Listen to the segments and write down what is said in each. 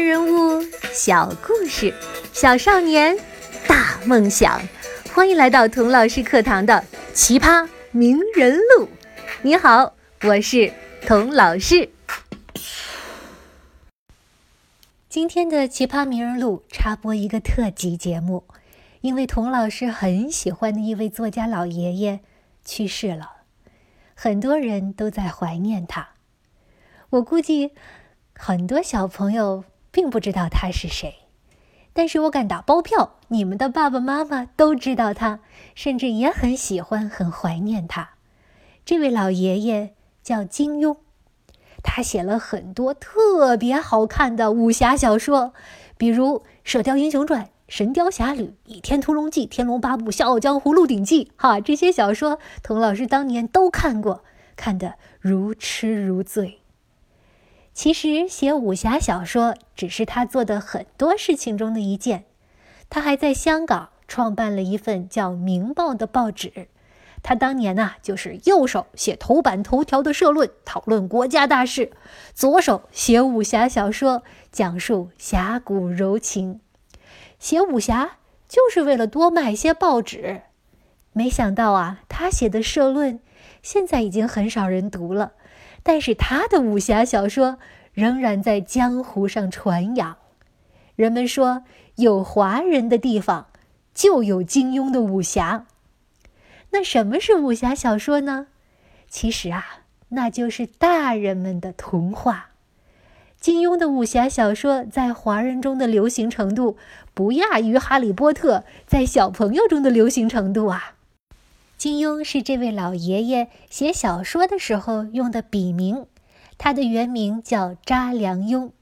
人物，小故事，小少年，大梦想。欢迎来到童老师课堂的《奇葩名人录》。你好，我是童老师。今天的《奇葩名人录》插播一个特辑节目，因为童老师很喜欢的一位作家老爷爷去世了，很多人都在怀念他。我估计。很多小朋友并不知道他是谁，但是我敢打包票，你们的爸爸妈妈都知道他，甚至也很喜欢、很怀念他。这位老爷爷叫金庸，他写了很多特别好看的武侠小说，比如《射雕英雄传》《神雕侠侣》《倚天屠龙记》《天龙八部》《笑傲江湖》《鹿鼎记》哈，这些小说童老师当年都看过，看得如痴如醉。其实写武侠小说只是他做的很多事情中的一件。他还在香港创办了一份叫《明报》的报纸。他当年呐，就是右手写头版头条的社论，讨论国家大事；左手写武侠小说，讲述侠骨柔情。写武侠就是为了多卖些报纸。没想到啊，他写的社论现在已经很少人读了。但是他的武侠小说仍然在江湖上传扬。人们说，有华人的地方就有金庸的武侠。那什么是武侠小说呢？其实啊，那就是大人们的童话。金庸的武侠小说在华人中的流行程度，不亚于《哈利波特》在小朋友中的流行程度啊。金庸是这位老爷爷写小说的时候用的笔名，他的原名叫查良镛。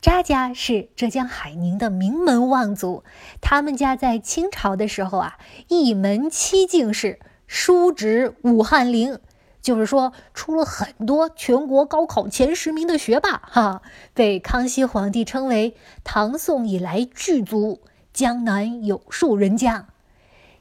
查家是浙江海宁的名门望族，他们家在清朝的时候啊，一门七进士，叔侄武翰林，就是说出了很多全国高考前十名的学霸，哈，被康熙皇帝称为唐宋以来巨族，江南有数人家。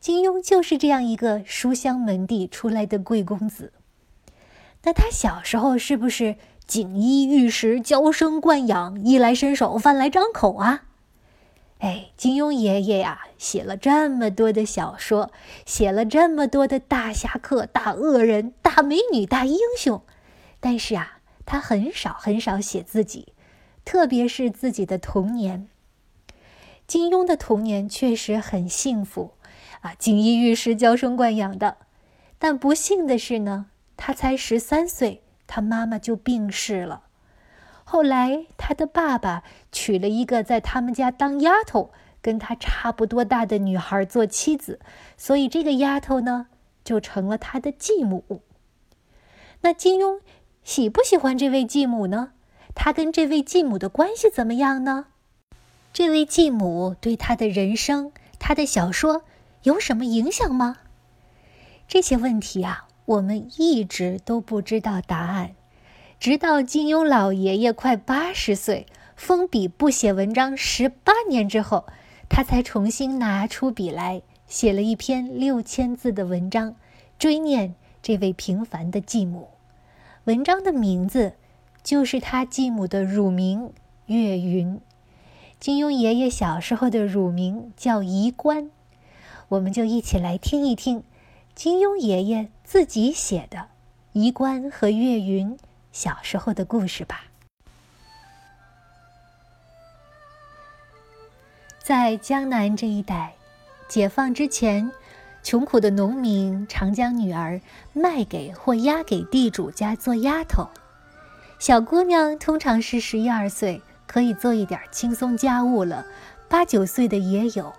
金庸就是这样一个书香门第出来的贵公子。那他小时候是不是锦衣玉食、娇生惯养、衣来伸手、饭来张口啊？哎，金庸爷爷呀，写了这么多的小说，写了这么多的大侠客、大恶人、大美女、大英雄，但是啊，他很少很少写自己，特别是自己的童年。金庸的童年确实很幸福。啊，锦衣玉食、娇生惯养的，但不幸的是呢，他才十三岁，他妈妈就病逝了。后来，他的爸爸娶了一个在他们家当丫头、跟他差不多大的女孩做妻子，所以这个丫头呢，就成了他的继母。那金庸喜不喜欢这位继母呢？他跟这位继母的关系怎么样呢？这位继母对他的人生、他的小说。有什么影响吗？这些问题啊，我们一直都不知道答案。直到金庸老爷爷快八十岁，封笔不写文章十八年之后，他才重新拿出笔来，写了一篇六千字的文章，追念这位平凡的继母。文章的名字就是他继母的乳名岳云。金庸爷爷小时候的乳名叫宜观。我们就一起来听一听金庸爷爷自己写的宜观和岳云小时候的故事吧。在江南这一带，解放之前，穷苦的农民常将女儿卖给或押给地主家做丫头。小姑娘通常是十一二岁，可以做一点轻松家务了；八九岁的也有。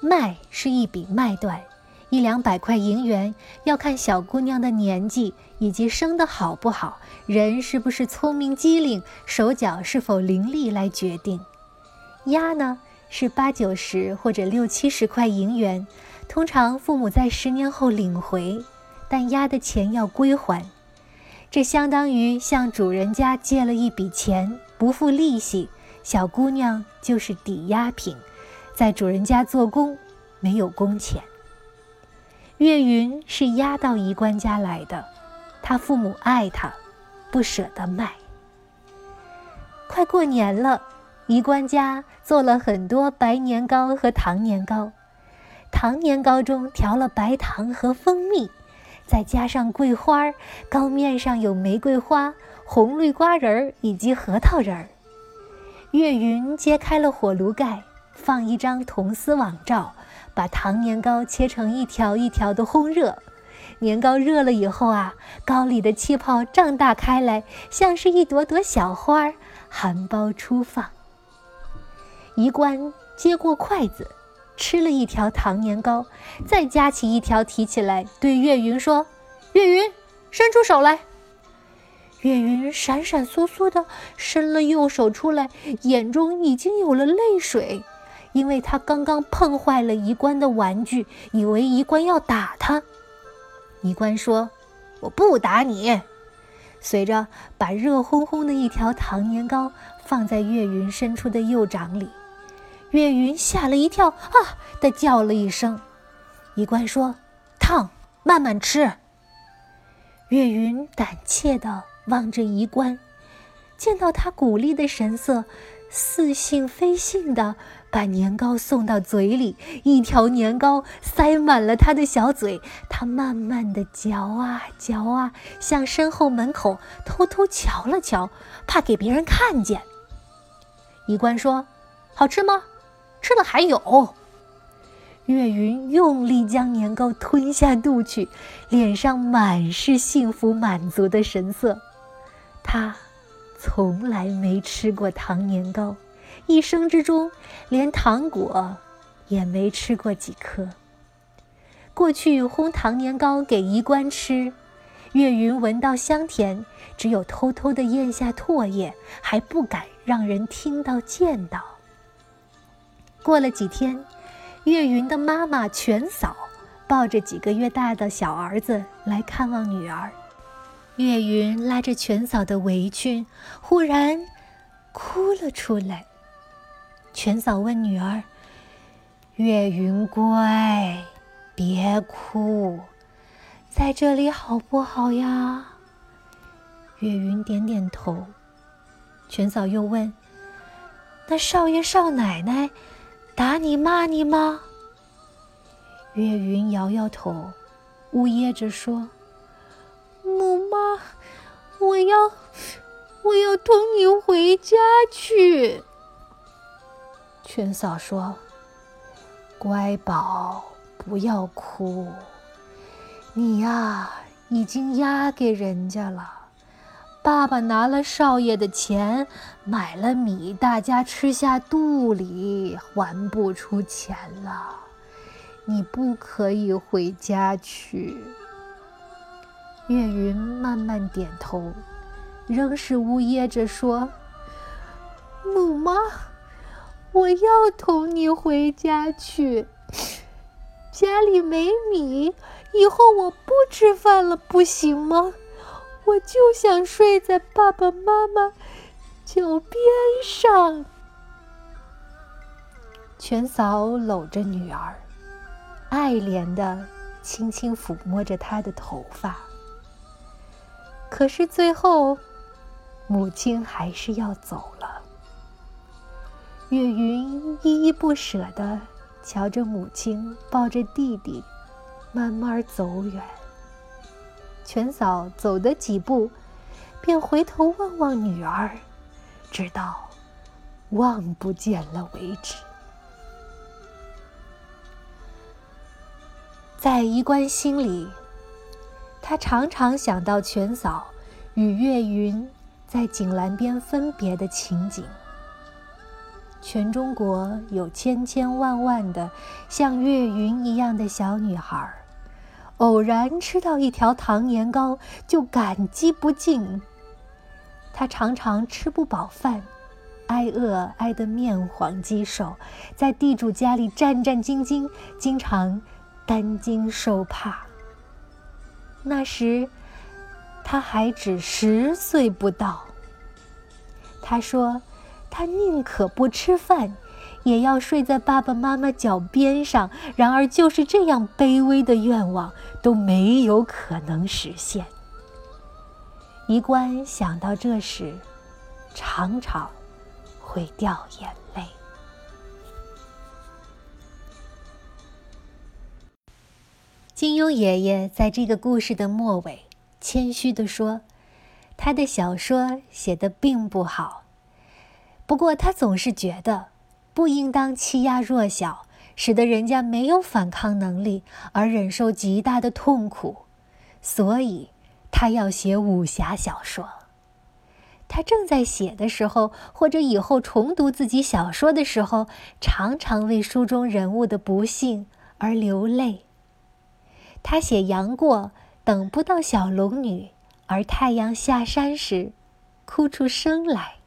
卖是一笔卖断，一两百块银元，要看小姑娘的年纪以及生得好不好，人是不是聪明机灵，手脚是否伶俐来决定。押呢是八九十或者六七十块银元，通常父母在十年后领回，但押的钱要归还，这相当于向主人家借了一笔钱，不付利息，小姑娘就是抵押品。在主人家做工，没有工钱。岳云是押到仪官家来的，他父母爱他，不舍得卖。快过年了，衣冠家做了很多白年糕和糖年糕，糖年糕中调了白糖和蜂蜜，再加上桂花，糕面上有玫瑰花、红绿瓜仁儿以及核桃仁儿。岳云揭开了火炉盖，放一张铜丝网罩，把糖年糕切成一条一条的烘热。年糕热了以后啊，糕里的气泡胀大开来，像是一朵朵小花，含苞初放。一冠接过筷子，吃了一条糖年糕，再夹起一条提起来，对岳云说：“岳云，伸出手来。”岳云闪闪烁烁的伸了右手出来，眼中已经有了泪水，因为他刚刚碰坏了一冠的玩具，以为一冠要打他。一冠说：“我不打你。”随着把热烘烘的一条糖年糕放在岳云伸出的右掌里，岳云吓了一跳，啊的叫了一声。一冠说：“烫，慢慢吃。”岳云胆怯的望着一冠，见到他鼓励的神色。似信非信的把年糕送到嘴里，一条年糕塞满了他的小嘴。他慢慢的嚼啊嚼啊，向身后门口偷偷瞧了瞧，怕给别人看见。一官说：“好吃吗？吃了还有。”岳云用力将年糕吞下肚去，脸上满是幸福满足的神色。他。从来没吃过糖年糕，一生之中连糖果也没吃过几颗。过去烘糖年糕给衣冠吃，岳云闻到香甜，只有偷偷的咽下唾液，还不敢让人听到见到。过了几天，岳云的妈妈全嫂抱着几个月大的小儿子来看望女儿。岳云拉着全嫂的围裙，忽然哭了出来。全嫂问女儿：“岳云乖，别哭，在这里好不好呀？”岳云点点头。全嫂又问：“那少爷少奶奶打你骂你吗？”岳云摇摇头，呜咽着说。母妈，我要，我要同你回家去。全嫂说：“乖宝，不要哭。你呀，已经押给人家了。爸爸拿了少爷的钱，买了米，大家吃下肚里，还不出钱了。你不可以回家去。”岳云慢慢点头，仍是呜咽着说：“母妈，我要同你回家去。家里没米，以后我不吃饭了，不行吗？我就想睡在爸爸妈妈脚边上。”全嫂搂着女儿，爱怜的轻轻抚摸着她的头发。可是最后，母亲还是要走了。岳云依依不舍地瞧着母亲抱着弟弟，慢慢走远。全嫂走的几步，便回头望望女儿，直到望不见了为止。在衣冠心里。他常常想到全嫂与岳云在井栏边分别的情景。全中国有千千万万的像岳云一样的小女孩，偶然吃到一条糖年糕就感激不尽。她常常吃不饱饭，挨饿挨得面黄肌瘦，在地主家里战战兢兢，经常担惊受怕。那时，他还只十岁不到。他说：“他宁可不吃饭，也要睡在爸爸妈妈脚边上。然而，就是这样卑微的愿望都没有可能实现。”一冠想到这时，常常会掉眼泪。金庸爷爷在这个故事的末尾，谦虚地说：“他的小说写的并不好，不过他总是觉得，不应当欺压弱小，使得人家没有反抗能力而忍受极大的痛苦，所以他要写武侠小说。他正在写的时候，或者以后重读自己小说的时候，常常为书中人物的不幸而流泪。”他写杨过等不到小龙女，而太阳下山时，哭出声来；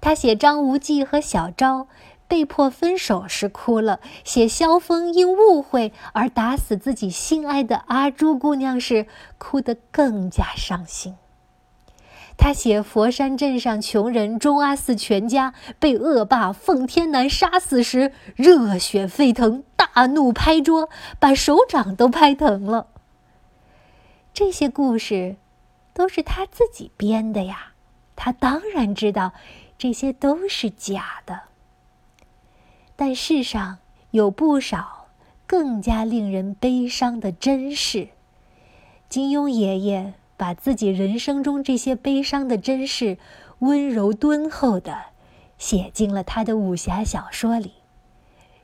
他写张无忌和小昭被迫分手时哭了；写萧峰因误会而打死自己心爱的阿朱姑娘时，哭得更加伤心。他写佛山镇上穷人钟阿四全家被恶霸奉天南杀死时，热血沸腾，大怒拍桌，把手掌都拍疼了。这些故事都是他自己编的呀，他当然知道这些都是假的。但世上有不少更加令人悲伤的真事，金庸爷爷。把自己人生中这些悲伤的真事，温柔敦厚的写进了他的武侠小说里。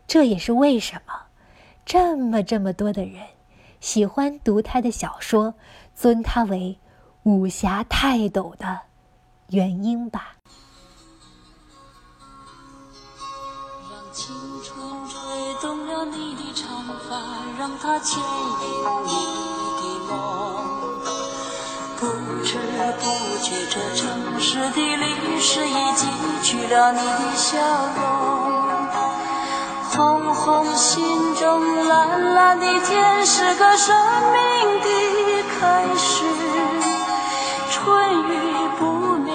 这也是为什么这么这么多的人喜欢读他的小说，尊他为武侠泰斗的原因吧。青春吹动了你的长发，让它牵引你的梦。不知不觉，这城市的历史已记取了你的笑容。红红心中，蓝蓝的天，是个生命的开始。春雨不眠，